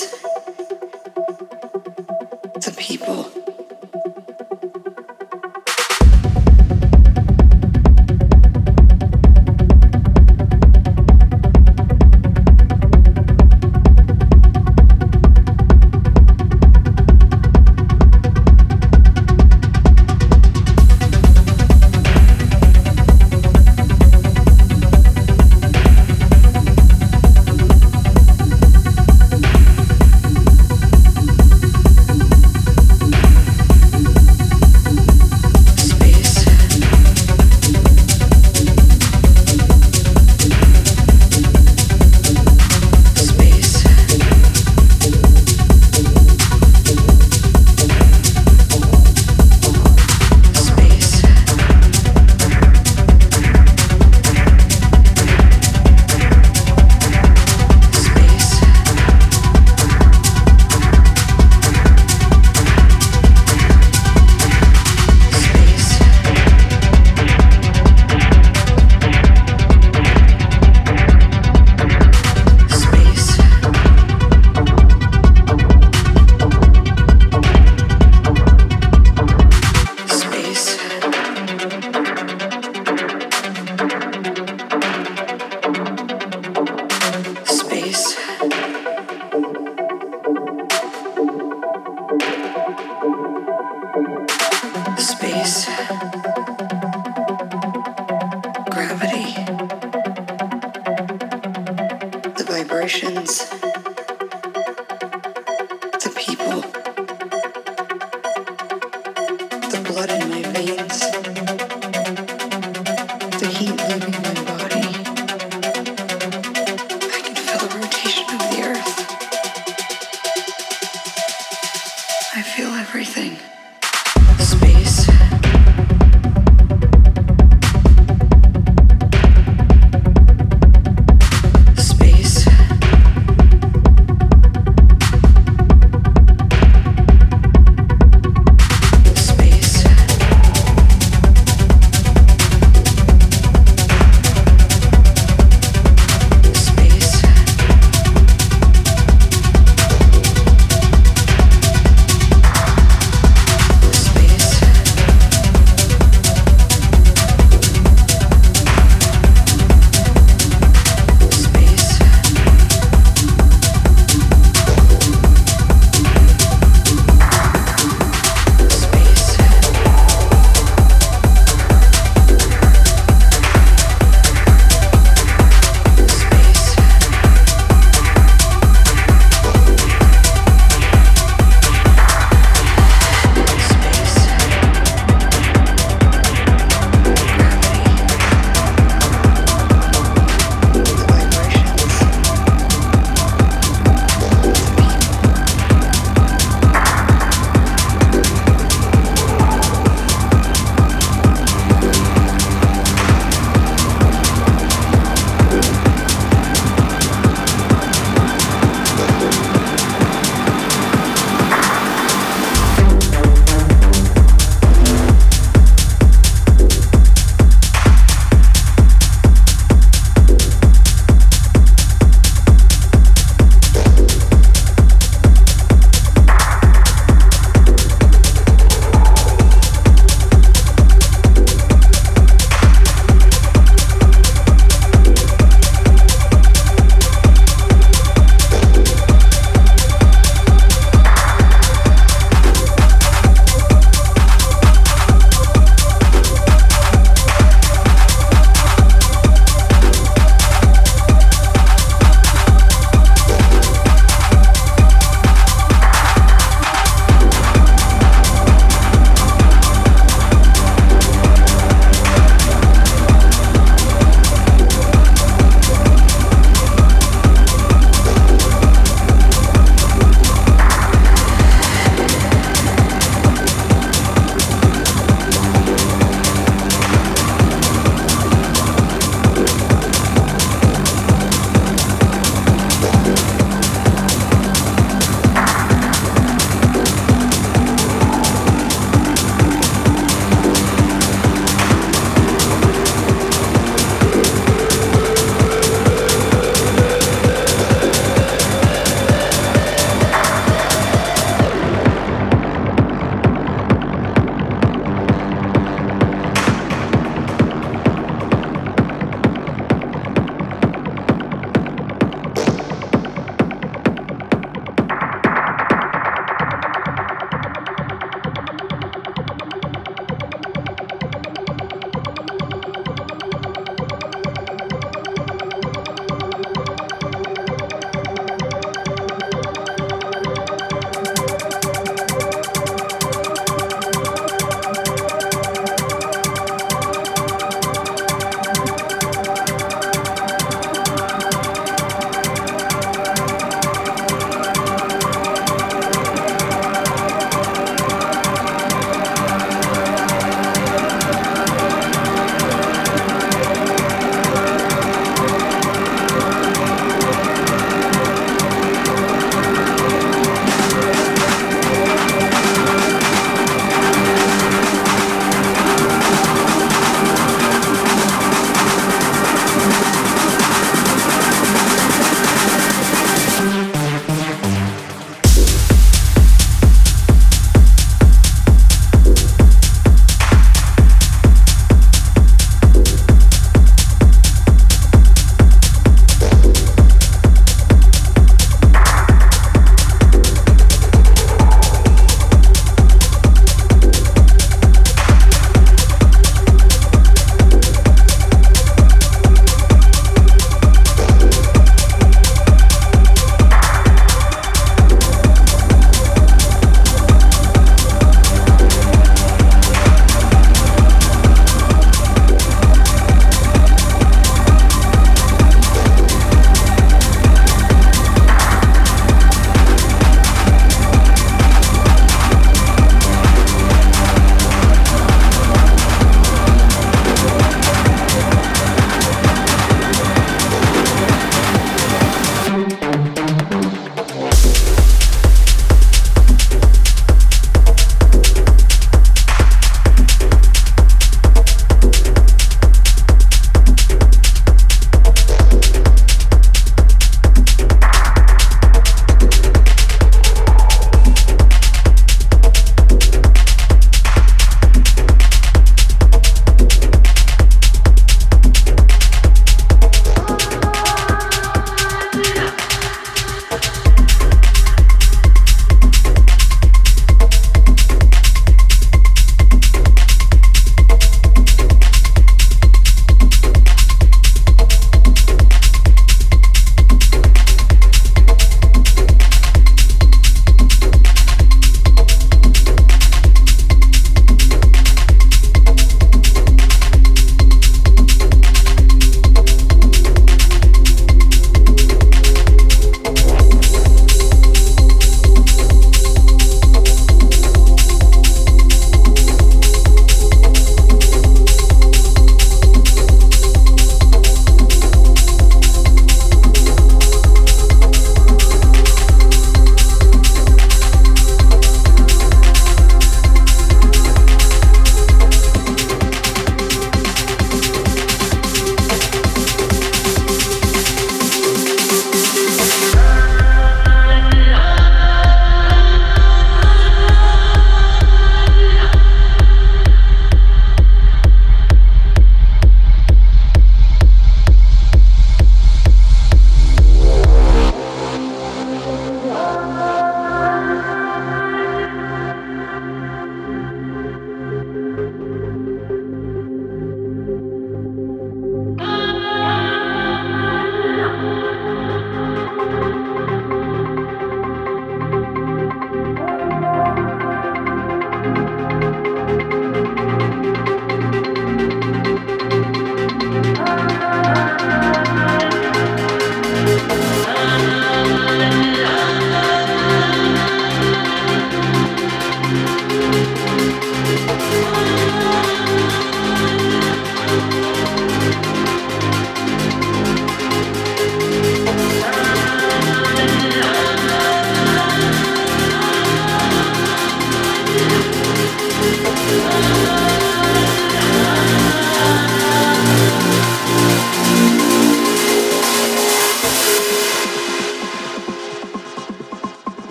vibrations, blood in my veins,